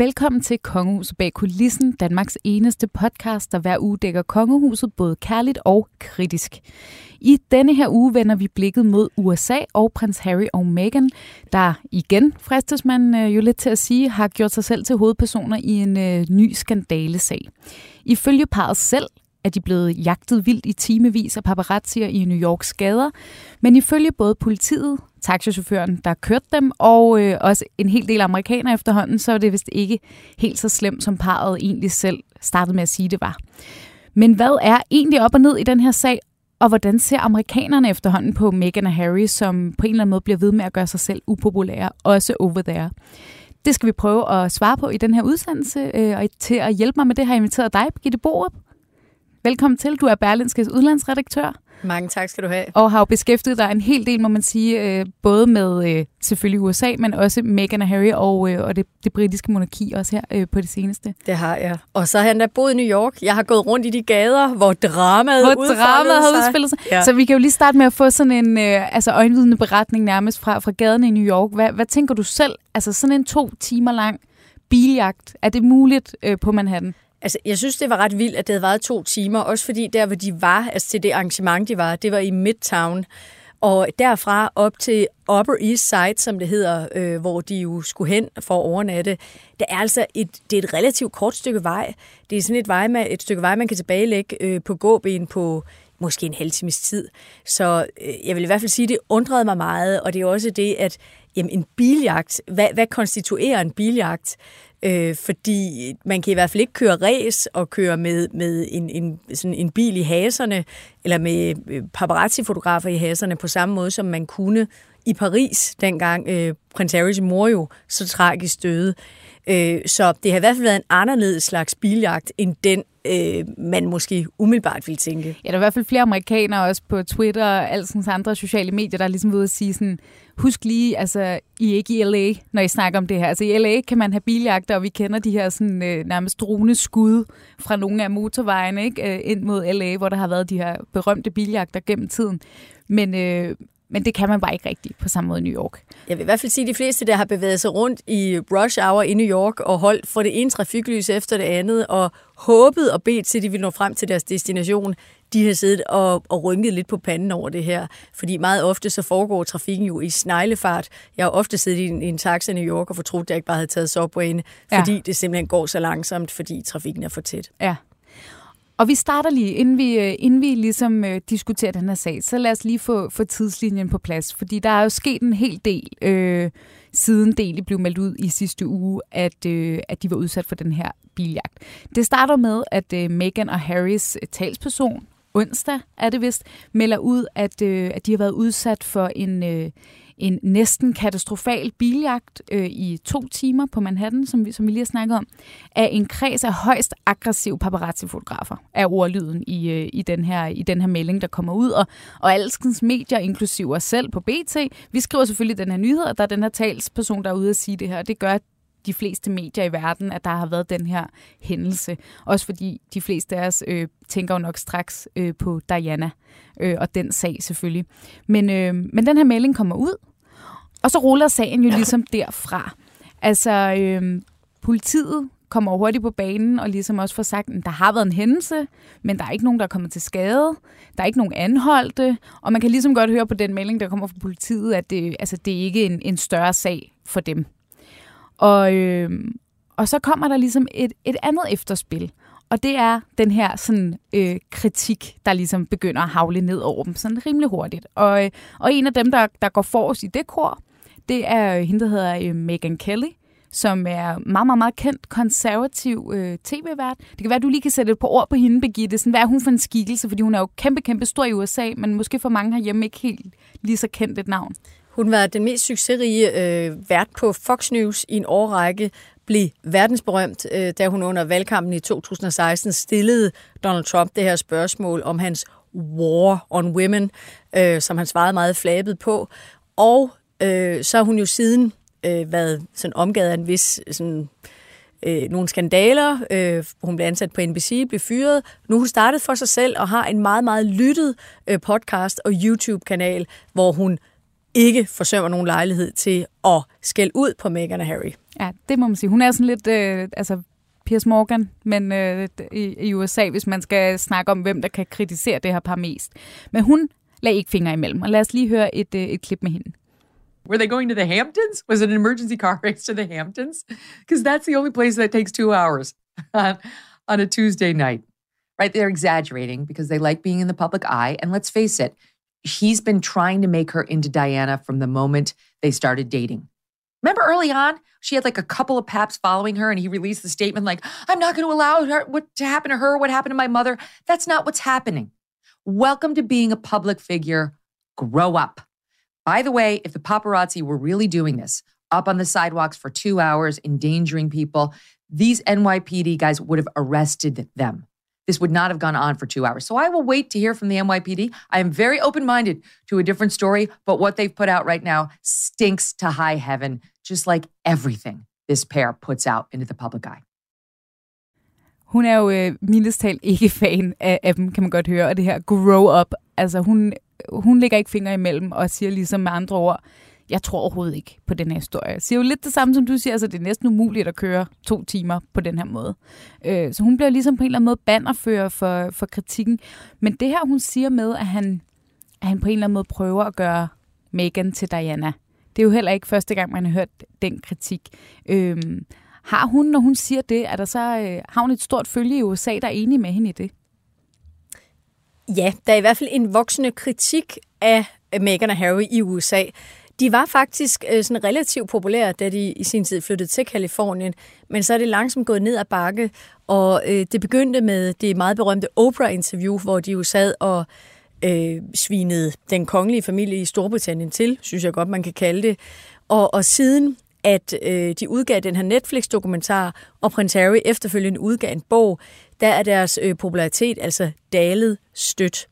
Velkommen til Kongehuset bag kulissen, Danmarks eneste podcast, der hver uge dækker kongehuset både kærligt og kritisk. I denne her uge vender vi blikket mod USA og prins Harry og Meghan, der igen, fristes man øh, jo lidt til at sige, har gjort sig selv til hovedpersoner i en øh, ny skandalesag. Ifølge parret selv er de blevet jagtet vildt i timevis af paparazzier i New Yorks gader, men ifølge både politiet, taxichaufføren, der kørte dem, og øh, også en hel del amerikanere efterhånden, så er det vist ikke helt så slemt, som parret egentlig selv startede med at sige, det var. Men hvad er egentlig op og ned i den her sag, og hvordan ser amerikanerne efterhånden på Meghan og Harry, som på en eller anden måde bliver ved med at gøre sig selv upopulære, også over there? Det skal vi prøve at svare på i den her udsendelse, øh, og til at hjælpe mig med det har jeg inviteret dig, Birgitte Borup. Velkommen til. Du er Berlinskes udlandsredaktør. Mange tak skal du have. Og har jo beskæftiget dig en hel del, må man sige, øh, både med øh, selvfølgelig USA, men også Meghan og Harry og, øh, og det, det britiske monarki også her på det seneste. Det har jeg. Og så har han da boet i New York. Jeg har gået rundt i de gader, hvor dramaet hvor dramaet har udspillet sig. Ja. Så vi kan jo lige starte med at få sådan en altså øjenvidende beretning nærmest fra, fra gaden i New York. Hvad, hvad tænker du selv? Altså sådan en to timer lang biljagt, er det muligt øh, på Manhattan? Altså, jeg synes, det var ret vildt, at det havde været to timer, også fordi der, hvor de var, altså til det arrangement, de var, det var i Midtown. Og derfra op til Upper East Side, som det hedder, øh, hvor de jo skulle hen for at overnatte, det er altså et, det er et relativt kort stykke vej. Det er sådan et, vej, man, et stykke vej, man kan tilbagelægge øh, på gåben på måske en halv times tid. Så øh, jeg vil i hvert fald sige, at det undrede mig meget, og det er også det, at jamen, en biljagt, hvad, hvad konstituerer en biljagt? Øh, fordi man kan i hvert fald ikke køre race og køre med, med en, en, sådan en bil i haserne, eller med øh, paparazzi-fotografer i haserne, på samme måde som man kunne i Paris, dengang øh, prins Harrys mor jo så tragisk døde. Øh, så det har i hvert fald været en anderledes slags biljagt, end den, øh, man måske umiddelbart ville tænke. Ja, der er i hvert fald flere amerikanere også på Twitter og alle andre sociale medier, der er ligesom ved at sige sådan, husk lige, altså, I er ikke i LA, når I snakker om det her. Altså, i LA kan man have biljagter, og vi kender de her sådan, øh, nærmest drone skud fra nogle af motorvejene ikke? Øh, ind mod LA, hvor der har været de her berømte biljagter gennem tiden. Men, øh, men det kan man bare ikke rigtigt på samme måde i New York. Jeg vil i hvert fald sige, at de fleste, der har bevæget sig rundt i rush hour i New York og holdt for det ene trafiklys efter det andet og håbet og bedt til, at de ville nå frem til deres destination, de har siddet og, og rynket lidt på panden over det her. Fordi meget ofte så foregår trafikken jo i sneglefart. Jeg har ofte siddet i en, i en taxa i New York og fortrudt, at jeg ikke bare havde taget subwayen, fordi ja. det simpelthen går så langsomt, fordi trafikken er for tæt. Ja. Og vi starter lige, inden vi, øh, inden vi ligesom øh, diskuterer den her sag, så lad os lige få, få tidslinjen på plads, fordi der er jo sket en hel del, øh, siden Deli blev meldt ud i sidste uge, at, øh, at de var udsat for den her biljagt. Det starter med, at øh, Meghan og Harrys øh, talsperson, onsdag er det vist, melder ud, at, øh, at de har været udsat for en, øh, en næsten katastrofal biljagt øh, i to timer på Manhattan, som vi, som vi lige har snakket om, af en kreds af højst aggressive paparazzi-fotografer, er ordlyden i, øh, i, den her, i den her melding, der kommer ud. Og, og alskens medier, inklusive os selv på BT, vi skriver selvfølgelig den her nyhed, og der er den her talsperson, der er ude at sige det her. Det gør, de fleste medier i verden, at der har været den her hændelse. Også fordi de fleste af os øh, tænker jo nok straks øh, på Diana øh, og den sag selvfølgelig. Men, øh, men den her melding kommer ud, og så ruller sagen jo ligesom derfra. Altså, øh, politiet kommer hurtigt på banen og ligesom også får sagt, at der har været en hændelse, men der er ikke nogen, der er kommet til skade. Der er ikke nogen anholdte, og man kan ligesom godt høre på den melding, der kommer fra politiet, at det, altså, det er ikke en, en større sag for dem. Og, øh, og så kommer der ligesom et, et andet efterspil. Og det er den her sådan, øh, kritik, der ligesom begynder at havle ned over dem sådan rimelig hurtigt. Og, øh, og en af dem, der, der går forrest i det kor, det er øh, hende, der hedder øh, Megan Kelly, som er meget, meget, meget kendt konservativ øh, tv-vært. Det kan være, at du lige kan sætte et par ord på hende, Birgitte. Sådan, hvad er hun for en skikkelse? Fordi hun er jo kæmpe, kæmpe stor i USA, men måske for mange herhjemme ikke helt lige så kendt et navn. Hun var den mest succesrige øh, vært på Fox News i en årrække, blev verdensberømt, øh, da hun under valgkampen i 2016 stillede Donald Trump det her spørgsmål om hans war on women, øh, som han svarede meget flabet på. Og øh, så har hun jo siden øh, været sådan omgivet af en vis sådan, øh, nogle skandaler. Øh, hun blev ansat på NBC, blev fyret. Nu har hun startet for sig selv og har en meget, meget lyttet øh, podcast og YouTube-kanal, hvor hun ikke forsøger nogen lejlighed til at skælde ud på Meghan og Harry. Ja, det må man sige. Hun er sådan lidt, øh, altså Piers Morgan, men øh, i, i USA, hvis man skal snakke om, hvem der kan kritisere det her par mest. Men hun lagde ikke fingre imellem, og lad os lige høre et, øh, et klip med hende. Were they going to the Hamptons? Was it an emergency car race to the Hamptons? Because that's the only place that takes two hours on a Tuesday night. Right? They're exaggerating because they like being in the public eye. And let's face it, he's been trying to make her into Diana from the moment they started dating. Remember early on, she had like a couple of paps following her, and he released the statement like, "I'm not going to allow her what to happen to her. What happened to my mother? That's not what's happening. Welcome to being a public figure. Grow up." By the way, if the paparazzi were really doing this up on the sidewalks for two hours, endangering people, these NYPD guys would have arrested them. This would not have gone on for two hours. So I will wait to hear from the NYPD. I am very open minded to a different story, but what they've put out right now stinks to high heaven, just like everything this pair puts out into the public eye. Hun er jo øh, mildest talt ikke fan af, af dem, kan man godt høre, og det her grow up. Altså hun, hun lægger ikke fingre imellem og siger ligesom med andre ord, jeg tror overhovedet ikke på den her historie. Jeg siger jo lidt det samme, som du siger, altså det er næsten umuligt at køre to timer på den her måde. Øh, så hun bliver ligesom på en eller anden måde bannerfører for, for kritikken. Men det her, hun siger med, at han, at han på en eller anden måde prøver at gøre Megan til Diana, det er jo heller ikke første gang, man har hørt den kritik. Øh, har hun, når hun siger det, er der så, øh, har hun et stort følge i USA, der er enige med hende i det? Ja, der er i hvert fald en voksende kritik af Meghan og Harry i USA. De var faktisk øh, sådan relativt populære, da de i sin tid flyttede til Kalifornien, men så er det langsomt gået ned ad bakke, og øh, det begyndte med det meget berømte Oprah-interview, hvor de jo sad og øh, svinede den kongelige familie i Storbritannien til, synes jeg godt, man kan kalde det. Og, og siden at øh, de udgav den her Netflix-dokumentar, og prins Harry efterfølgende udgav en bog, der er deres øh, popularitet altså dalet stødt.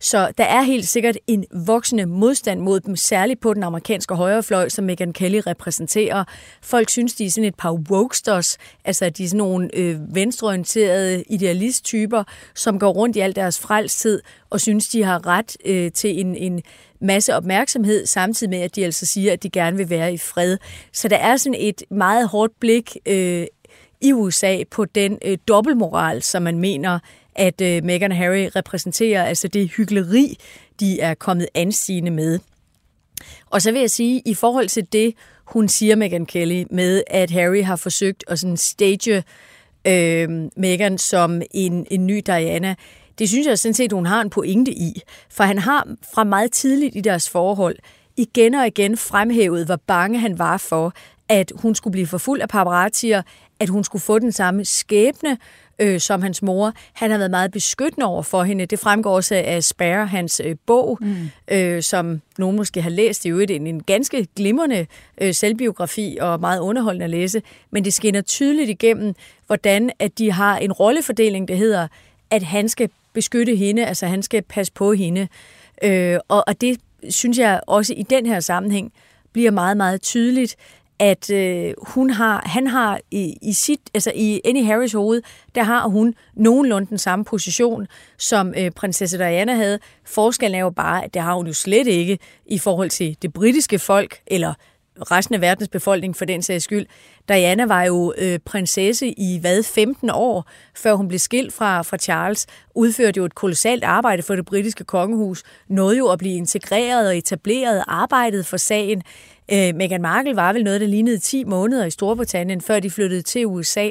Så der er helt sikkert en voksende modstand mod dem, særligt på den amerikanske højrefløj, som Megan Kelly repræsenterer. Folk synes, de er sådan et par wokesters, altså de er sådan nogle øh, venstreorienterede idealisttyper, som går rundt i al deres frelstid og synes, de har ret øh, til en, en masse opmærksomhed, samtidig med, at de altså siger, at de gerne vil være i fred. Så der er sådan et meget hårdt blik øh, i USA på den øh, dobbeltmoral, som man mener, at øh, Meghan og Harry repræsenterer, altså det hyggeleri, de er kommet ansigende med. Og så vil jeg sige, i forhold til det, hun siger, Meghan Kelly, med at Harry har forsøgt at sådan stage øh, Meghan som en, en ny Diana, det synes jeg sådan set, hun har en pointe i. For han har fra meget tidligt i deres forhold igen og igen fremhævet, hvor bange han var for, at hun skulle blive for fuld af paparazzier, at hun skulle få den samme skæbne øh, som hans mor. Han har været meget beskyttende over for hende. Det fremgår også af Spare, hans øh, bog, mm. øh, som nogen måske har læst. Er jo en, en ganske glimrende øh, selvbiografi og meget underholdende at læse. Men det skinner tydeligt igennem, hvordan at de har en rollefordeling, der hedder, at han skal beskytte hende, altså han skal passe på hende. Øh, og, og det synes jeg også i den her sammenhæng bliver meget, meget tydeligt, at øh, hun har, han har i, i sit, altså i Annie Harris hoved, der har hun nogenlunde den samme position, som øh, prinsesse Diana havde. Forskellen er jo bare, at det har hun jo slet ikke i forhold til det britiske folk, eller resten af verdens befolkning for den sags skyld. Diana var jo øh, prinsesse i hvad 15 år, før hun blev skilt fra, fra Charles, udførte jo et kolossalt arbejde for det britiske kongehus, nåede jo at blive integreret og etableret, arbejdet for sagen. Øh, Meghan Markle var vel noget, der lignede 10 måneder i Storbritannien, før de flyttede til USA,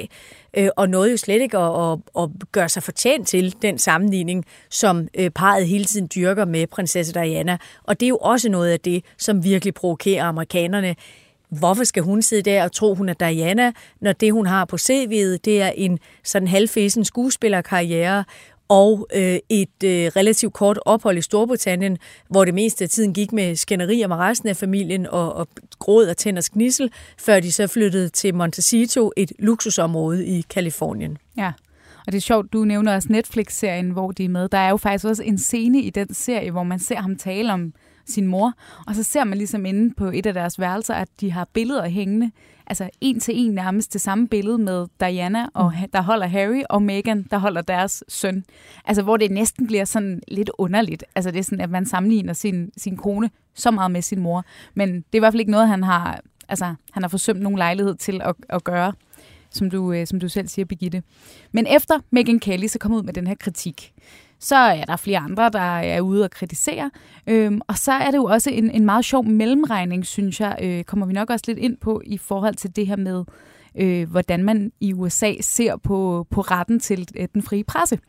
øh, og nåede jo slet ikke at, at, at gøre sig fortjent til den sammenligning, som øh, parret hele tiden dyrker med prinsesse Diana. Og det er jo også noget af det, som virkelig provokerer amerikanerne hvorfor skal hun sidde der og tro, hun er Diana, når det, hun har på CV'et, det er en sådan halvfæsen skuespillerkarriere, og øh, et øh, relativt kort ophold i Storbritannien, hvor det meste af tiden gik med skænderier med resten af familien og, og gråd og tænders gnissel, før de så flyttede til Montecito, et luksusområde i Kalifornien. Ja, og det er sjovt, du nævner også Netflix-serien, hvor de er med. Der er jo faktisk også en scene i den serie, hvor man ser ham tale om sin mor, og så ser man ligesom inde på et af deres værelser, at de har billeder hængende, altså en til en nærmest det samme billede med Diana, og mm. der holder Harry, og Meghan, der holder deres søn. Altså hvor det næsten bliver sådan lidt underligt. Altså det er sådan, at man sammenligner sin, sin kone så meget med sin mor. Men det er i hvert fald ikke noget, han har, altså, han har forsømt nogen lejlighed til at, at gøre som du, øh, som du selv siger, Birgitte. Men efter Meghan Kelly så kom ud med den her kritik, så er der flere andre, der er ude og kritisere. Øhm, og så er det jo også en, en meget sjov mellemregning, synes jeg, øh, kommer vi nok også lidt ind på i forhold til det her med, øh, hvordan man i USA ser på, på retten til øh, den frie presse.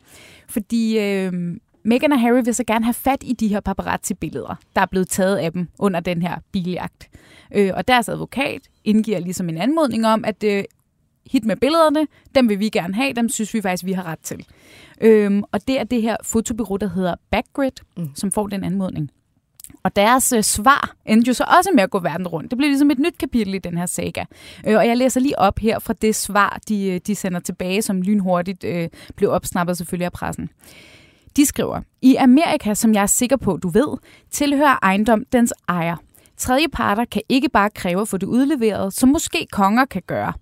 Fordi øh, Meghan og Harry vil så gerne have fat i de her paparazzi-billeder, der er blevet taget af dem under den her biljagt. Øh, og deres advokat indgiver ligesom en anmodning om, at øh, hit med billederne, dem vil vi gerne have, dem synes vi faktisk, vi har ret til. Øhm, og det er det her fotobureau, der hedder Backgrid, mm. som får den anmodning. Og deres øh, svar endte jo så også med at gå verden rundt. Det blev ligesom et nyt kapitel i den her saga. Øh, og jeg læser lige op her fra det svar, de, øh, de sender tilbage, som lynhurtigt øh, blev opsnappet selvfølgelig af pressen. De skriver, i Amerika, som jeg er sikker på, du ved, tilhører ejendom dens ejer. Tredje parter kan ikke bare kræve at få det udleveret, som måske konger kan gøre.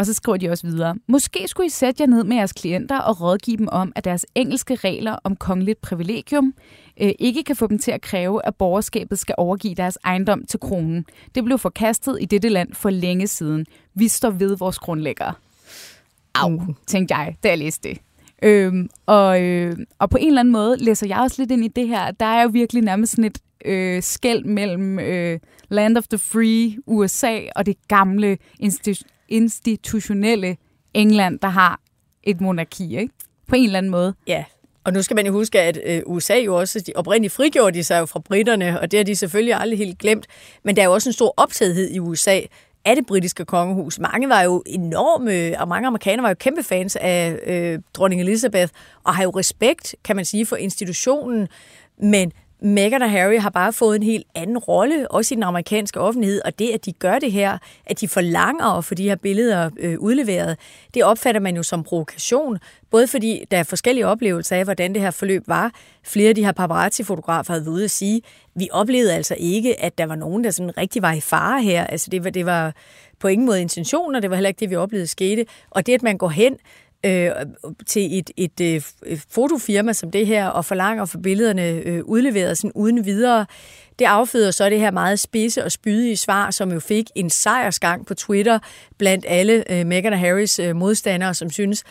Og så skriver de også videre, måske skulle I sætte jer ned med jeres klienter og rådgive dem om, at deres engelske regler om kongeligt privilegium øh, ikke kan få dem til at kræve, at borgerskabet skal overgive deres ejendom til kronen. Det blev forkastet i dette land for længe siden. Vi står ved vores grundlæggere. Au, tænkte jeg, da jeg læste det. Øhm, og, øh, og på en eller anden måde læser jeg også lidt ind i det her. Der er jo virkelig nærmest sådan et øh, skæld mellem øh, Land of the Free, USA, og det gamle institu- institutionelle England, der har et monarki, ikke? På en eller anden måde. Ja, og nu skal man jo huske, at øh, USA jo også, de oprindeligt frigjorde de sig jo fra britterne, og det har de selvfølgelig aldrig helt glemt. Men der er jo også en stor optagethed i USA af det britiske kongehus. Mange var jo enorme, og mange amerikanere var jo kæmpe fans af øh, dronning Elizabeth, og har jo respekt, kan man sige, for institutionen. Men Meghan og Harry har bare fået en helt anden rolle, også i den amerikanske offentlighed, og det, at de gør det her, at de forlanger at få de her billeder øh, udleveret, det opfatter man jo som provokation, både fordi der er forskellige oplevelser af, hvordan det her forløb var. Flere af de her paparazzi-fotografer havde været ude at sige, vi oplevede altså ikke, at der var nogen, der sådan rigtig var i fare her. Altså det var, det var på ingen måde intentioner, det var heller ikke det, vi oplevede skete. Og det, at man går hen øh, til et, et, øh, et fotofirma som det her og forlanger for billederne øh, udleveret sådan uden videre, det afføder så det her meget spidse og spydige svar, som jo fik en sejrsgang på Twitter blandt alle øh, Meghan og Harrys øh, modstandere, som synes,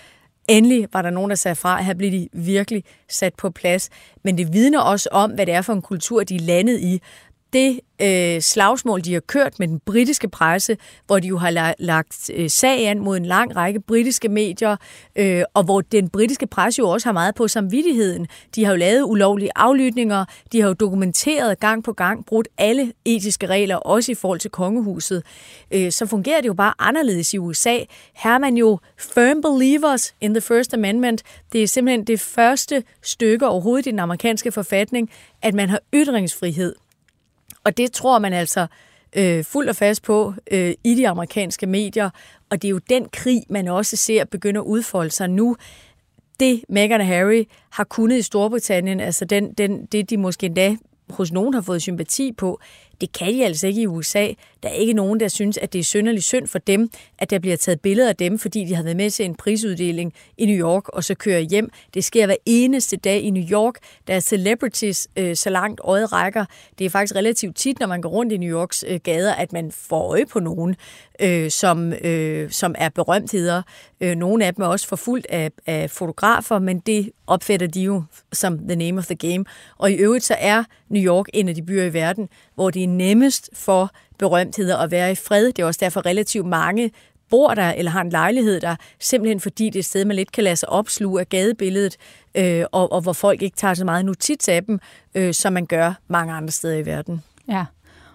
endelig var der nogen, der sagde fra, her blev de virkelig sat på plads. Men det vidner også om, hvad det er for en kultur, de er landet i, det øh, slagsmål, de har kørt med den britiske presse, hvor de jo har lagt øh, sag an mod en lang række britiske medier, øh, og hvor den britiske presse jo også har meget på samvittigheden. De har jo lavet ulovlige aflytninger, de har jo dokumenteret gang på gang, brudt alle etiske regler, også i forhold til kongehuset. Øh, så fungerer det jo bare anderledes i USA. Her er man jo firm believers in the First Amendment. Det er simpelthen det første stykke overhovedet i den amerikanske forfatning, at man har ytringsfrihed. Og det tror man altså øh, fuldt og fast på øh, i de amerikanske medier, og det er jo den krig, man også ser begynde at udfolde sig nu. Det Meghan og Harry har kunnet i Storbritannien, altså den, den, det de måske endda hos nogen har fået sympati på, det kan de altså ikke i USA. Der er ikke nogen, der synes, at det er synderligt synd for dem, at der bliver taget billeder af dem, fordi de har været med til en prisuddeling i New York, og så kører hjem. Det sker hver eneste dag i New York. Der er celebrities øh, så langt øjet rækker. Det er faktisk relativt tit, når man går rundt i New Yorks øh, gader, at man får øje på nogen, øh, som, øh, som er berømtheder. Øh, nogle af dem er også forfulgt af, af fotografer, men det opfatter de jo som the name of the game. Og i øvrigt så er New York en af de byer i verden, hvor det er nemmest for berømtheder at være i fred. Det er også derfor relativt mange bor der eller har en lejlighed der, simpelthen fordi det er et sted, man lidt kan lade sig opsluge af gadebilledet, øh, og, og hvor folk ikke tager så meget notits af dem, øh, som man gør mange andre steder i verden. Ja,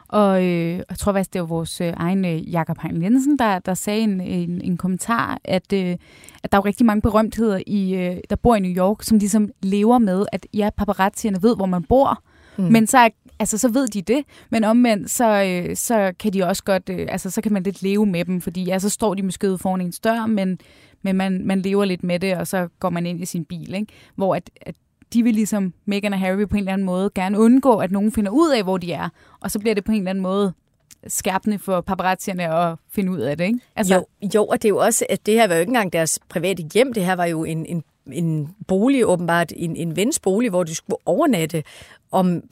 Og øh, jeg tror faktisk, det var vores øh, egen øh, Jakob Hein Jensen, der, der sagde en, en, en kommentar, at, øh, at der er jo rigtig mange berømtheder, i, øh, der bor i New York, som ligesom lever med, at ja, paparazzierne ved, hvor man bor, mm. men så altså så ved de det, men omvendt, så, øh, så kan de også godt, øh, altså så kan man lidt leve med dem, fordi ja, så står de måske foran en stør, men, men man, man lever lidt med det, og så går man ind i sin bil, ikke? hvor at, at de vil ligesom, Meghan og Harry på en eller anden måde, gerne undgå, at nogen finder ud af, hvor de er, og så bliver det på en eller anden måde skærpende for paparazzierne at finde ud af det, ikke? Altså... Jo, jo, og det er jo også, at det her var jo ikke engang deres private hjem, det her var jo en, en en bolig, åbenbart en, en vens bolig, hvor de skulle overnatte. Om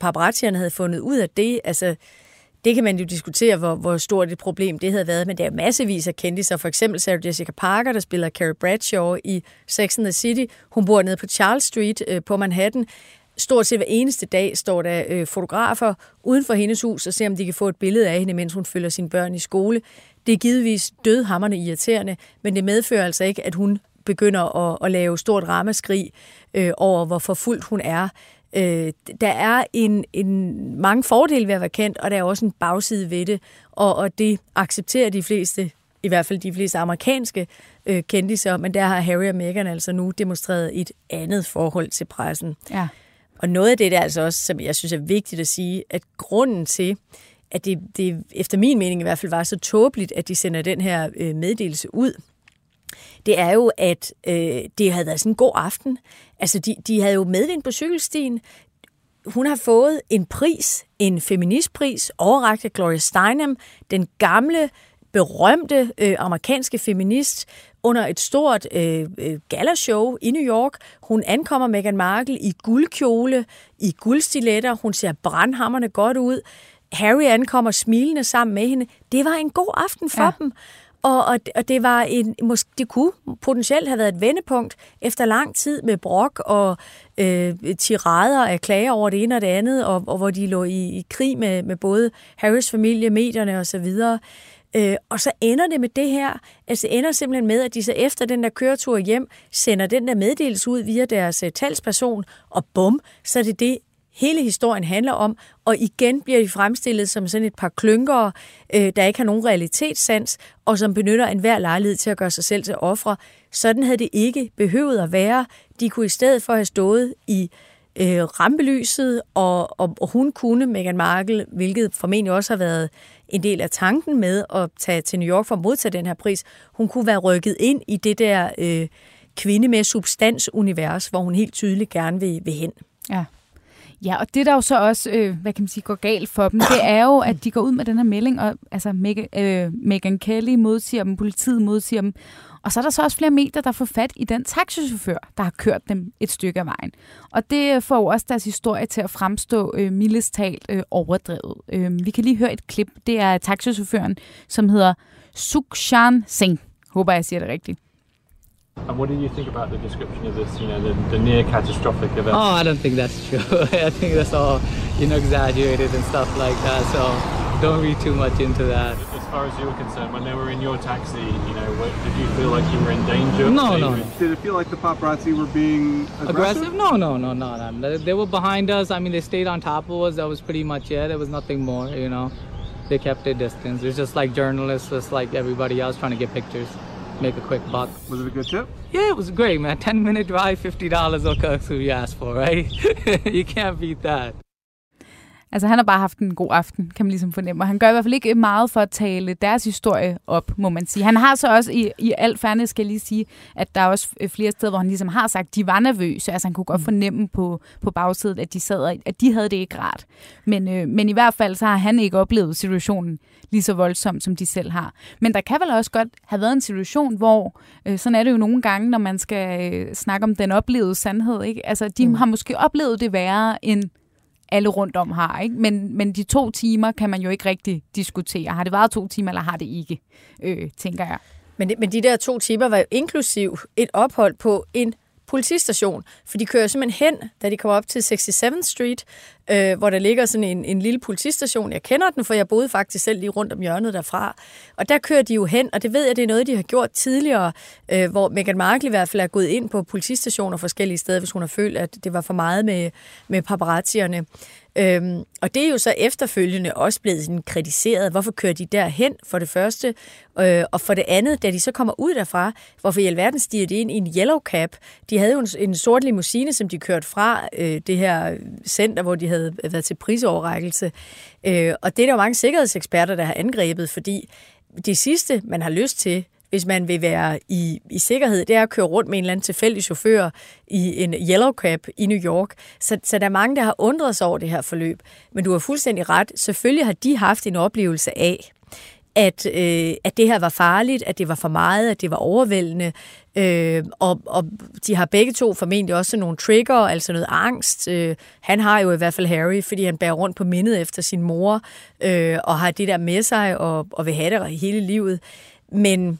paparazzierne havde fundet ud af det, altså det kan man jo diskutere, hvor, hvor stort et problem det havde været, men der er massevis af kendiser. For eksempel Sarah Jessica Parker, der spiller Carrie Bradshaw i Sex and the City. Hun bor nede på Charles Street øh, på Manhattan. Stort set hver eneste dag står der øh, fotografer uden for hendes hus og ser, om de kan få et billede af hende, mens hun følger sine børn i skole. Det er givetvis dødhammerne irriterende, men det medfører altså ikke, at hun begynder at, at lave stort ramaskrig øh, over, hvor forfulgt hun er. Øh, der er en, en mange fordele ved at være kendt, og der er også en bagside ved det, og, og det accepterer de fleste, i hvert fald de fleste amerikanske øh, kendiser, men der har Harry og Meghan altså nu demonstreret et andet forhold til pressen. Ja. Og noget af det der er altså også, som jeg synes er vigtigt at sige, at grunden til, at det, det efter min mening i hvert fald var så tåbeligt, at de sender den her øh, meddelelse ud, det er jo, at øh, det havde været sådan en god aften. Altså, de, de havde jo medvind på cykelstien. Hun har fået en pris, en feministpris, overragt af Gloria Steinem, den gamle, berømte øh, amerikanske feminist, under et stort øh, øh galashow i New York. Hun ankommer Meghan Markle i guldkjole, i guldstiletter. Hun ser brandhammerne godt ud. Harry ankommer smilende sammen med hende. Det var en god aften for ja. dem. Og, og, og det var en, måske, det kunne potentielt have været et vendepunkt efter lang tid med brok og øh, tirader af klager over det ene og det andet, og, og hvor de lå i, i krig med, med både Harris' familie, medierne osv. Øh, og så ender det med det her. Altså det ender simpelthen med, at de så efter den der køretur hjem, sender den der meddelelse ud via deres uh, talsperson, og bum, så er det det, hele historien handler om, og igen bliver de fremstillet som sådan et par klynker, øh, der ikke har nogen realitetssans, og som benytter enhver lejlighed til at gøre sig selv til ofre. Sådan havde det ikke behøvet at være. De kunne i stedet for have stået i øh, rampelyset, og, og, og hun kunne, Meghan Markle, hvilket formentlig også har været en del af tanken med at tage til New York for at modtage den her pris, hun kunne være rykket ind i det der øh, kvinde med substansunivers, hvor hun helt tydeligt gerne vil, vil hen. Ja. Ja, og det der jo så også, øh, hvad kan man sige, går galt for dem, det er jo, at de går ud med den her melding, og altså Meg- øh, Megan Kelly modsiger dem, politiet modsiger dem, og så er der så også flere medier, der får fat i den taxichauffør, der har kørt dem et stykke af vejen. Og det får jo også deres historie til at fremstå øh, mildest talt øh, overdrevet. Øh, vi kan lige høre et klip. Det er taxichaufføren, som hedder Sukshan Singh. Håber, jeg siger det rigtigt. And what do you think about the description of this, you know, the, the near catastrophic event? Oh, I don't think that's true. I think that's all, you know, exaggerated and stuff like that. So don't read too much into that. As far as you're concerned, when they were in your taxi, you know, what, did you feel like you were in danger? No, no, no. Did it feel like the paparazzi were being aggressive? Aggressive? No, no, no, no, no. They were behind us. I mean, they stayed on top of us. That was pretty much it. There was nothing more, you know. They kept their distance. It was just like journalists, just like everybody else trying to get pictures. Make a quick buck. Was it a good trip? Yeah, it was great, man. 10 minute drive, $50 will cook who you asked for, right? you can't beat that. Altså, han har bare haft en god aften, kan man ligesom fornemme. Og han gør i hvert fald ikke meget for at tale deres historie op, må man sige. Han har så også, i, i al fairness skal jeg lige sige, at der er også flere steder, hvor han ligesom har sagt, at de var nervøse. Altså, han kunne godt mm. fornemme på, på bagsiden, at de sad at de havde det ikke rart. Men, øh, men i hvert fald, så har han ikke oplevet situationen lige så voldsomt, som de selv har. Men der kan vel også godt have været en situation, hvor, øh, sådan er det jo nogle gange, når man skal øh, snakke om den oplevede sandhed, ikke? Altså, de mm. har måske oplevet det værre end alle rundt om har. Ikke? Men, men de to timer kan man jo ikke rigtig diskutere. Har det været to timer, eller har det ikke, øh, tænker jeg. Men, men de der to timer var jo inklusiv et ophold på en politistation, for de kører simpelthen hen, da de kommer op til 67th Street, øh, hvor der ligger sådan en, en lille politistation. Jeg kender den, for jeg boede faktisk selv lige rundt om hjørnet derfra. Og der kører de jo hen, og det ved jeg, det er noget, de har gjort tidligere, øh, hvor Meghan Markle i hvert fald er gået ind på politistationer forskellige steder, hvis hun har følt, at det var for meget med, med paparazzierne. Øhm, og det er jo så efterfølgende også blevet sådan kritiseret. Hvorfor kører de derhen, for det første? Øh, og for det andet, da de så kommer ud derfra, hvorfor i alverden stiger de ind i en yellow cap? De havde jo en, en sort limousine, som de kørte fra øh, det her center, hvor de havde været til prisoverrækkelse. Øh, og det er der jo mange sikkerhedseksperter, der har angrebet, fordi det sidste, man har lyst til, hvis man vil være i, i sikkerhed, det er at køre rundt med en eller anden tilfældig chauffør i en yellow cab i New York. Så, så der er mange, der har undret sig over det her forløb. Men du har fuldstændig ret. Selvfølgelig har de haft en oplevelse af, at, øh, at det her var farligt, at det var for meget, at det var overvældende. Øh, og, og de har begge to formentlig også nogle trigger, altså noget angst. Øh, han har jo i hvert fald Harry, fordi han bærer rundt på mindet efter sin mor, øh, og har det der med sig, og, og vil have det hele livet. Men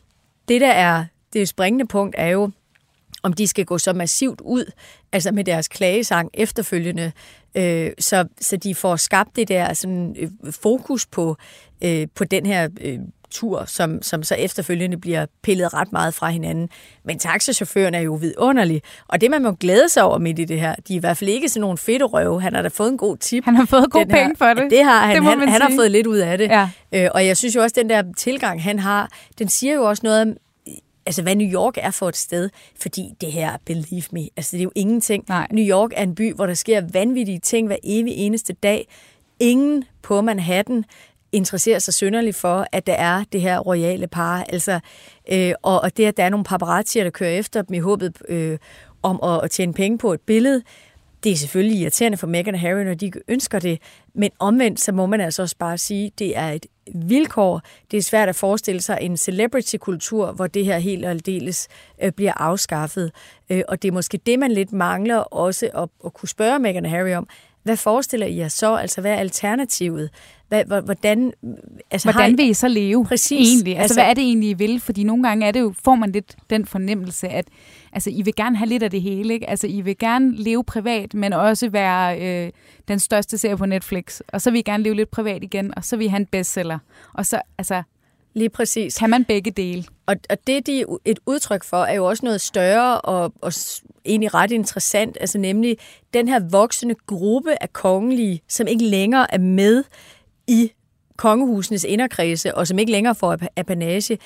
det, der er det springende punkt, er jo, om de skal gå så massivt ud, altså med deres klagesang efterfølgende, øh, så, så de får skabt det der sådan, øh, fokus på, øh, på den her øh, tur, som, som så efterfølgende bliver pillet ret meget fra hinanden. Men taxachaufføren er jo vidunderlig, og det man må glæde sig over midt i det her, de er i hvert fald ikke sådan nogle fedte røve. Han har da fået en god tip. Han har fået god penge for det. Det har han. Det han, han har fået lidt ud af det. Ja. Øh, og jeg synes jo også, den der tilgang, han har, den siger jo også noget om, altså hvad New York er for et sted, fordi det her, believe me, altså det er jo ingenting. Nej. New York er en by, hvor der sker vanvittige ting hver evig eneste dag. Ingen på Manhattan interesserer sig synderligt for, at der er det her royale par. Altså, øh, og, og det, at der er nogle paparazzier, der kører efter dem i håbet øh, om at, at tjene penge på et billede, det er selvfølgelig irriterende for Meghan og Harry, når de ønsker det, men omvendt, så må man altså også bare sige, at det er et vilkår. Det er svært at forestille sig en celebrity-kultur, hvor det her helt og aldeles øh, bliver afskaffet. Øh, og det er måske det, man lidt mangler også at, at kunne spørge Meghan og Harry om. Hvad forestiller I jer så? Altså, hvad er alternativet? Hvad, hvordan altså, hvordan vil I så leve Præcis. egentlig? Altså, altså, hvad er det egentlig, I vil? Fordi nogle gange er det jo, får man lidt den fornemmelse, at altså, I vil gerne have lidt af det hele. Ikke? Altså, I vil gerne leve privat, men også være øh, den største serie på Netflix. Og så vil I gerne leve lidt privat igen, og så vil I have en bestseller. Og så, altså, Lige præcis. Kan man begge dele? Og, og det, de er et udtryk for, er jo også noget større og, og egentlig ret interessant, altså nemlig den her voksende gruppe af kongelige, som ikke længere er med i kongehusenes inderkredse, og som ikke længere får apanage,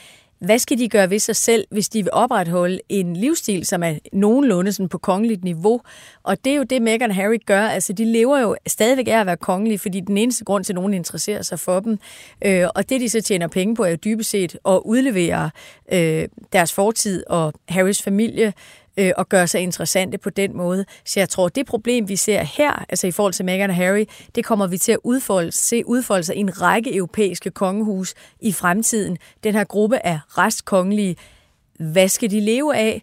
hvad skal de gøre ved sig selv, hvis de vil opretholde en livsstil, som er nogenlunde sådan på kongeligt niveau? Og det er jo det, Meghan og Harry gør. Altså, de lever jo stadigvæk af at være kongelige, fordi den eneste grund til, at nogen interesserer sig for dem. Øh, og det, de så tjener penge på, er jo dybest set at udlevere øh, deres fortid og Harrys familie øh, og gøre sig interessante på den måde. Så jeg tror, det problem, vi ser her, altså i forhold til Meghan og Harry, det kommer vi til at udfolde, se udfolde sig i en række europæiske kongehus i fremtiden. Den her gruppe af restkongelige, hvad skal de leve af?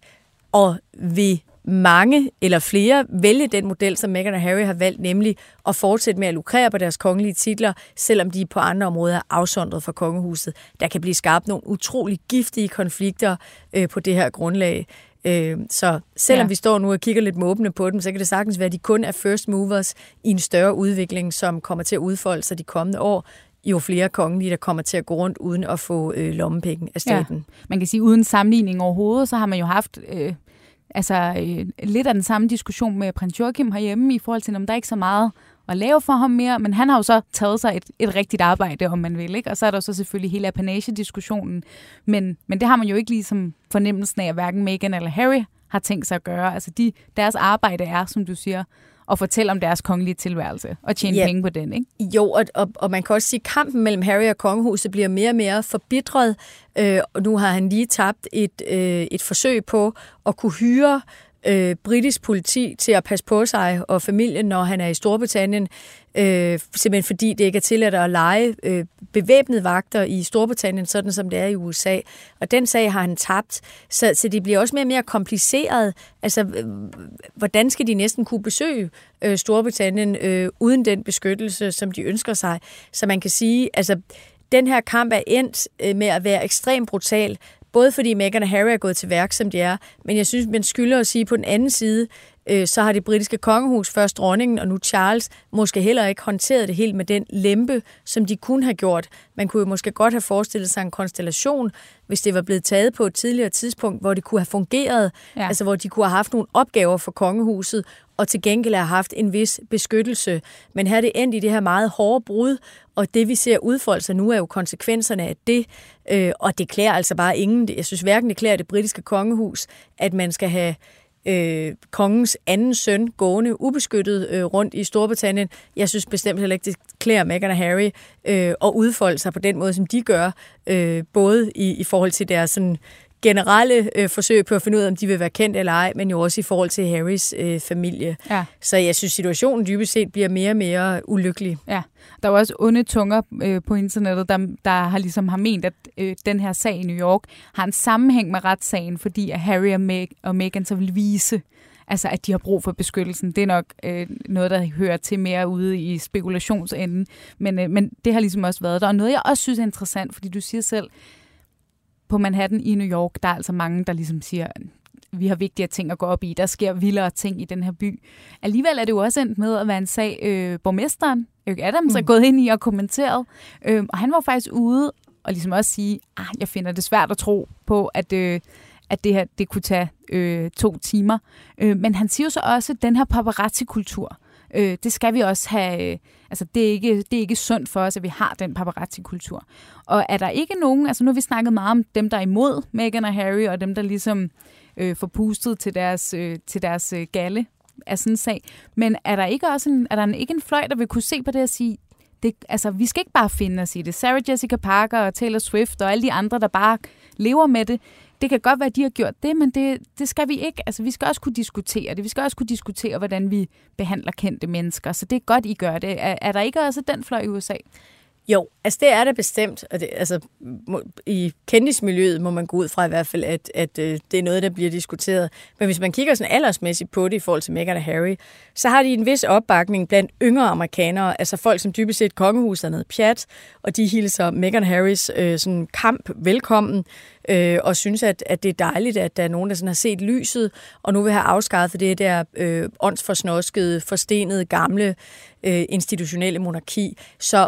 Og vi mange eller flere vælge den model, som Meghan og Harry har valgt, nemlig at fortsætte med at lukrere på deres kongelige titler, selvom de på andre områder er afsondret fra kongehuset. Der kan blive skabt nogle utrolig giftige konflikter øh, på det her grundlag. Øh, så selvom ja. vi står nu og kigger lidt måbende på dem, så kan det sagtens være, at de kun er first movers i en større udvikling, som kommer til at udfolde sig de kommende år, jo flere kongelige, der kommer til at gå rundt uden at få øh, lommepenge af staten. Ja. Man kan sige, uden sammenligning overhovedet, så har man jo haft øh, altså, øh, lidt af den samme diskussion med prins Joachim herhjemme, i forhold til, om der er ikke så meget at lave for ham mere, men han har jo så taget sig et, et rigtigt arbejde, om man vil. Ikke? Og så er der så selvfølgelig hele apanage-diskussionen, men, men det har man jo ikke ligesom fornemmelsen af, at hverken Meghan eller Harry har tænkt sig at gøre. Altså de, deres arbejde er, som du siger, at fortælle om deres kongelige tilværelse og tjene ja. penge på den, ikke? Jo, og, og, og man kan også sige, at kampen mellem Harry og kongehuset bliver mere og mere forbitret. Øh, og nu har han lige tabt et, øh, et forsøg på at kunne hyre øh, britisk politi til at passe på sig og familien, når han er i Storbritannien, øh, simpelthen fordi det ikke er tilladt at lege øh, bevæbnede vagter i Storbritannien, sådan som det er i USA. Og den sag har han tabt, så, så det bliver også mere og mere kompliceret. Altså, øh, hvordan skal de næsten kunne besøge øh, Storbritannien øh, uden den beskyttelse, som de ønsker sig? Så man kan sige, altså, den her kamp er endt øh, med at være ekstremt brutal, Både fordi Meghan og Harry er gået til værk, som de er, men jeg synes, man skylder at sige på den anden side, øh, så har det britiske kongehus, først dronningen og nu Charles, måske heller ikke håndteret det helt med den lempe, som de kunne have gjort. Man kunne jo måske godt have forestillet sig en konstellation, hvis det var blevet taget på et tidligere tidspunkt, hvor det kunne have fungeret, ja. altså hvor de kunne have haft nogle opgaver for kongehuset, og til gengæld har haft en vis beskyttelse. Men her er det endt i det her meget hårde brud, og det vi ser udfolde sig nu er jo konsekvenserne af det, øh, og det klæder altså bare ingen. Jeg synes hverken det klæder det britiske kongehus, at man skal have øh, kongens anden søn gående ubeskyttet øh, rundt i Storbritannien. Jeg synes bestemt heller ikke, det klæder Meghan og Harry øh, at udfolde sig på den måde, som de gør, øh, både i, i forhold til deres sådan, generelle øh, forsøg på at finde ud af, om de vil være kendt eller ej, men jo også i forhold til Harrys øh, familie. Ja. Så jeg synes, situationen dybest set bliver mere og mere ulykkelig. Ja, der er også onde tunger øh, på internettet, der, der har ligesom har ment, at øh, den her sag i New York har en sammenhæng med retssagen, fordi at Harry og, Meg og Meghan så vil vise, altså at de har brug for beskyttelsen. Det er nok øh, noget, der hører til mere ude i spekulationsenden, men, øh, men det har ligesom også været der. Og noget, jeg også synes er interessant, fordi du siger selv, på Manhattan i New York, der er altså mange, der ligesom siger, vi har vigtigere ting at gå op i. Der sker vildere ting i den her by. Alligevel er det jo også endt med at være en sag, øh, borgmesteren, Eric Adams, mm. er gået ind i og kommenteret. Øh, og han var faktisk ude og ligesom også sige, ah, jeg finder det svært at tro på, at, øh, at det her det kunne tage øh, to timer. Øh, men han siger jo så også, at den her paparazzi-kultur, øh, det skal vi også have... Øh, altså, det er, ikke, det er ikke sundt for os, at vi har den paparazzi-kultur. Og er der ikke nogen... Altså, nu har vi snakket meget om dem, der er imod Meghan og Harry, og dem, der ligesom øh, får pustet til deres, øh, til deres øh, galle af sådan en sag. Men er der ikke også en, er der en, ikke en fløj, der vil kunne se på det og sige, det, altså, vi skal ikke bare finde os i det. Sarah Jessica Parker og Taylor Swift og alle de andre, der bare lever med det, det kan godt være, at de har gjort det, men det, det skal vi ikke. Altså, vi skal også kunne diskutere det. Vi skal også kunne diskutere, hvordan vi behandler kendte mennesker. Så det er godt, I gør det. Er, er der ikke også den fløj i USA? Jo, altså det er det bestemt. Og det, altså, I kendismiljøet må man gå ud fra i hvert fald, at, at øh, det er noget, der bliver diskuteret. Men hvis man kigger sådan aldersmæssigt på det i forhold til Meghan og Harry, så har de en vis opbakning blandt yngre amerikanere, altså folk, som dybest set kongehuset er noget pjat, og de hilser Meghan Harrys øh, sådan kamp velkommen, øh, og synes, at, at det er dejligt, at der er nogen, der sådan har set lyset, og nu vil have afskaffet det der øh, åndsforsnoskede, forstenede, gamle øh, institutionelle monarki. Så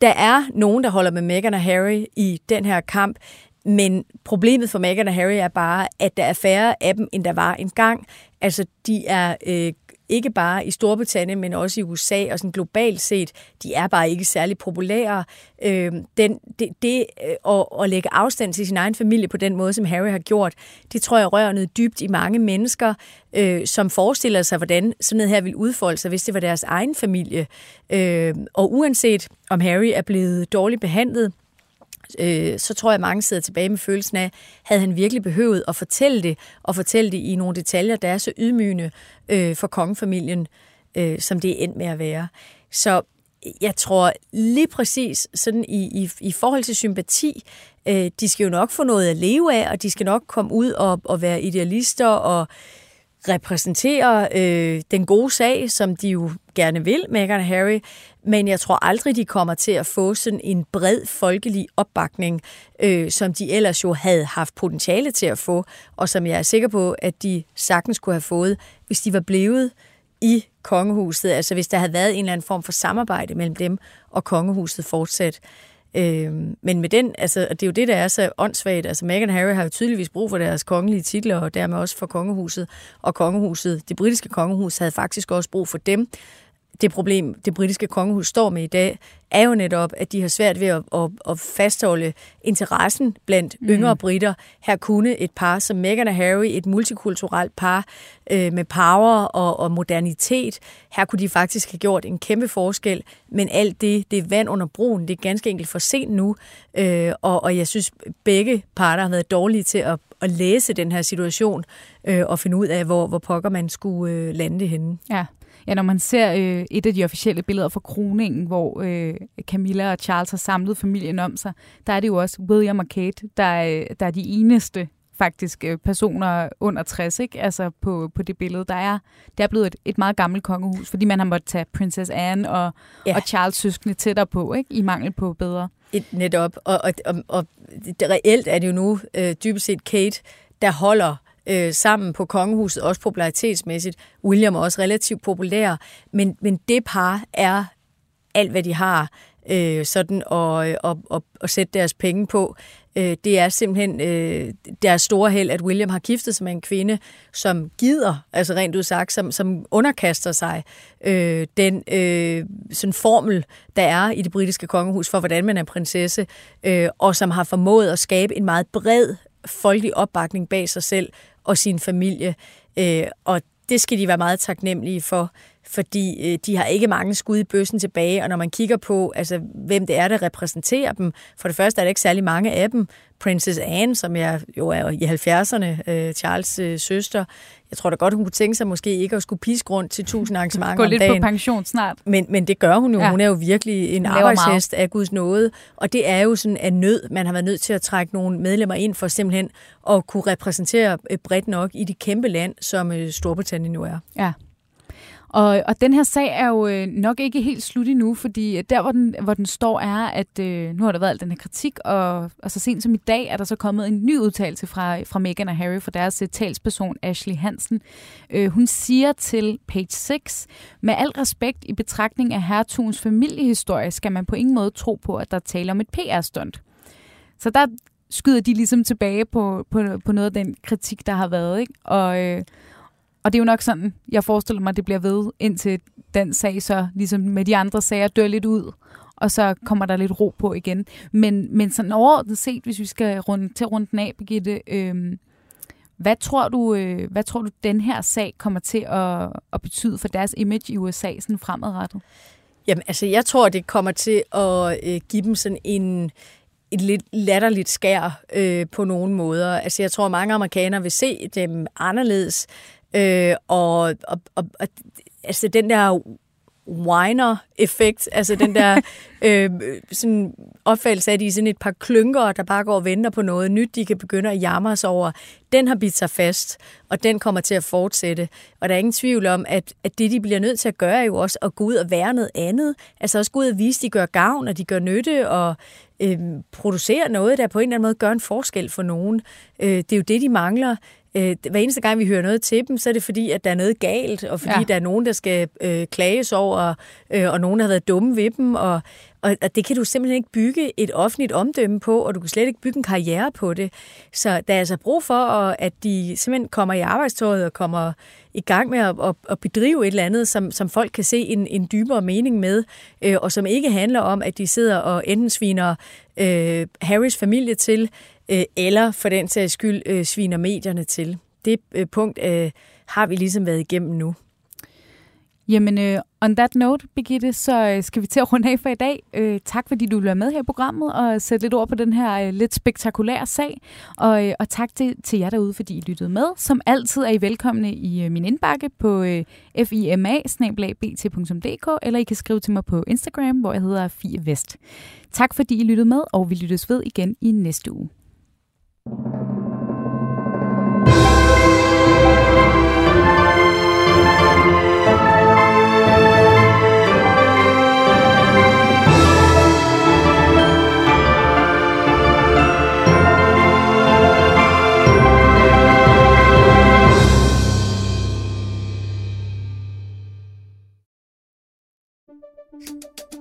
der er nogen, der holder med Meghan og Harry i den her kamp, men problemet for Meghan og Harry er bare, at der er færre af dem, end der var engang. Altså, de er øh, ikke bare i Storbritannien, men også i USA og sådan globalt set, de er bare ikke særlig populære. Øh, den, det det øh, at, at lægge afstand til sin egen familie på den måde, som Harry har gjort, det tror jeg rører noget dybt i mange mennesker, øh, som forestiller sig, hvordan sådan noget her vil udfolde sig, hvis det var deres egen familie. Øh, og uanset om Harry er blevet dårligt behandlet, øh, så tror jeg, at mange sidder tilbage med følelsen af, havde han virkelig behøvet at fortælle det, og fortælle det i nogle detaljer, der er så ydmygende øh, for kongefamilien, øh, som det er endt med at være. Så jeg tror lige præcis sådan i, i, i forhold til sympati, øh, de skal jo nok få noget at leve af, og de skal nok komme ud og, og være idealister og repræsenterer øh, den gode sag, som de jo gerne vil, Meghan og Harry, men jeg tror aldrig, de kommer til at få sådan en bred folkelig opbakning, øh, som de ellers jo havde haft potentiale til at få, og som jeg er sikker på, at de sagtens kunne have fået, hvis de var blevet i kongehuset, altså hvis der havde været en eller anden form for samarbejde mellem dem og kongehuset fortsat. Øh, men med den, altså, det er jo det, der er så åndssvagt. Altså, Meghan og Harry har jo tydeligvis brug for deres kongelige titler, og dermed også for kongehuset. Og kongehuset, det britiske kongehus, havde faktisk også brug for dem det problem, det britiske kongehus står med i dag, er jo netop, at de har svært ved at, at, at fastholde interessen blandt mm. yngre britter. Her kunne et par som Meghan og Harry, et multikulturelt par øh, med power og, og modernitet, her kunne de faktisk have gjort en kæmpe forskel, men alt det, det er vand under broen, det er ganske enkelt for sent nu, øh, og, og jeg synes, begge parter har været dårlige til at, at læse den her situation øh, og finde ud af, hvor, hvor pokker man skulle øh, lande det henne. Ja. Ja, når man ser øh, et af de officielle billeder fra kroningen, hvor øh, Camilla og Charles har samlet familien om sig, der er det jo også William og Kate, der, øh, der er de eneste faktisk øh, personer under 60, ikke? Altså på, på det billede. Der er, det er blevet et, et meget gammelt kongehus, fordi man har måttet tage Princess Anne og, ja. og Charles søskende tættere på, ikke? I mangel på bedre. Et, netop. Og, og, og, og det, reelt er det jo nu øh, dybest set Kate, der holder øh, sammen på kongehuset, også popularitetsmæssigt. William er også relativt populær, men, men det par er alt, hvad de har øh, sådan at, øh, at, at, at sætte deres penge på. Øh, det er simpelthen øh, deres store held, at William har giftet sig med en kvinde, som gider, altså rent ud sagt, som, som underkaster sig øh, den øh, sådan formel, der er i det britiske kongehus for, hvordan man er prinsesse, øh, og som har formået at skabe en meget bred folkelig opbakning bag sig selv og sin familie. Øh, og det skal de være meget taknemmelige for fordi øh, de har ikke mange skud i bøssen tilbage, og når man kigger på, altså, hvem det er, der repræsenterer dem, for det første er der ikke særlig mange af dem. Princess Anne, som jeg jo er i 70'erne, øh, Charles' øh, søster, jeg tror da godt, hun kunne tænke sig måske ikke at skulle piske rundt til tusind arrangementer Gå om lidt dagen. på pension snart. Men, men det gør hun jo. Ja. Hun er jo virkelig en arbejdshest af Guds nåde. Og det er jo sådan af nød. Man har været nødt til at trække nogle medlemmer ind for simpelthen at kunne repræsentere øh, bredt nok i det kæmpe land, som øh, Storbritannien nu er. Ja. Og, og den her sag er jo øh, nok ikke helt slut endnu, fordi øh, der, hvor den, hvor den står, er, at øh, nu har der været al den her kritik, og, og så sent som i dag er der så kommet en ny udtalelse fra, fra Meghan og Harry, fra deres øh, talsperson Ashley Hansen. Øh, hun siger til Page 6, med al respekt i betragtning af hertugens familiehistorie, skal man på ingen måde tro på, at der taler om et PR-stunt. Så der skyder de ligesom tilbage på, på, på noget af den kritik, der har været. Ikke? Og, øh, og det er jo nok sådan, jeg forestiller mig, det bliver ved, indtil den sag så, ligesom med de andre sager, dør lidt ud, og så kommer der lidt ro på igen. Men, men sådan overordnet set, hvis vi skal runde, til rundt den af, Birgitte, øh, hvad tror du, øh, hvad tror du, den her sag kommer til at, at betyde for deres image i USA sådan fremadrettet? Jamen, altså, jeg tror, det kommer til at øh, give dem sådan en et lidt latterligt skær øh, på nogle måder. Altså, jeg tror, mange amerikanere vil se dem anderledes, øh, og, og, og, og altså, den der whiner-effekt, altså den der øh, sådan opfattelse af, at de er sådan et par klynker, der bare går og venter på noget nyt, de kan begynde at jamre sig over, den har bidt sig fast, og den kommer til at fortsætte. Og der er ingen tvivl om, at, at det, de bliver nødt til at gøre, er jo også at gå ud og være noget andet. Altså også gå ud og vise, at de gør gavn, og de gør nytte, og øh, producere noget, der på en eller anden måde gør en forskel for nogen. Øh, det er jo det, de mangler. Øh, hver eneste gang, vi hører noget til dem, så er det fordi, at der er noget galt, og fordi Ja. der er nogen, der skal øh, klages over, øh, og nogen, der har været dumme ved dem, og, og, og det kan du simpelthen ikke bygge et offentligt omdømme på, og du kan slet ikke bygge en karriere på det. Så der er altså brug for, at- de simpelthen kommer i arbejdstøjet og kommer i gang med at, at, at bedrive et eller andet, som, som folk kan se en, en dybere mening med, øh, og som ikke handler om, at de sidder og enten sviner øh, Harrys familie til, Øh, eller for den sags skyld øh, sviner medierne til. Det øh, punkt har vi ligesom været igennem nu. Jamen, on that note, Birgitte, så skal vi til at runde af for i dag. Tak, fordi du vil med her i programmet og sætte lidt ord på den her lidt spektakulære sag. Og, og tak til, til jer derude, fordi I lyttede med. Som altid er I velkomne i min indbakke på øh, fima eller I kan skrive til mig på Instagram, hvor jeg hedder Fie Vest. Tak, fordi I lyttede med, og vi lyttes ved igen i næste uge.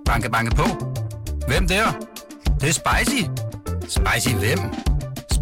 Banke, banke på. Hvem der? Det, det er spicy. Spicy hvem?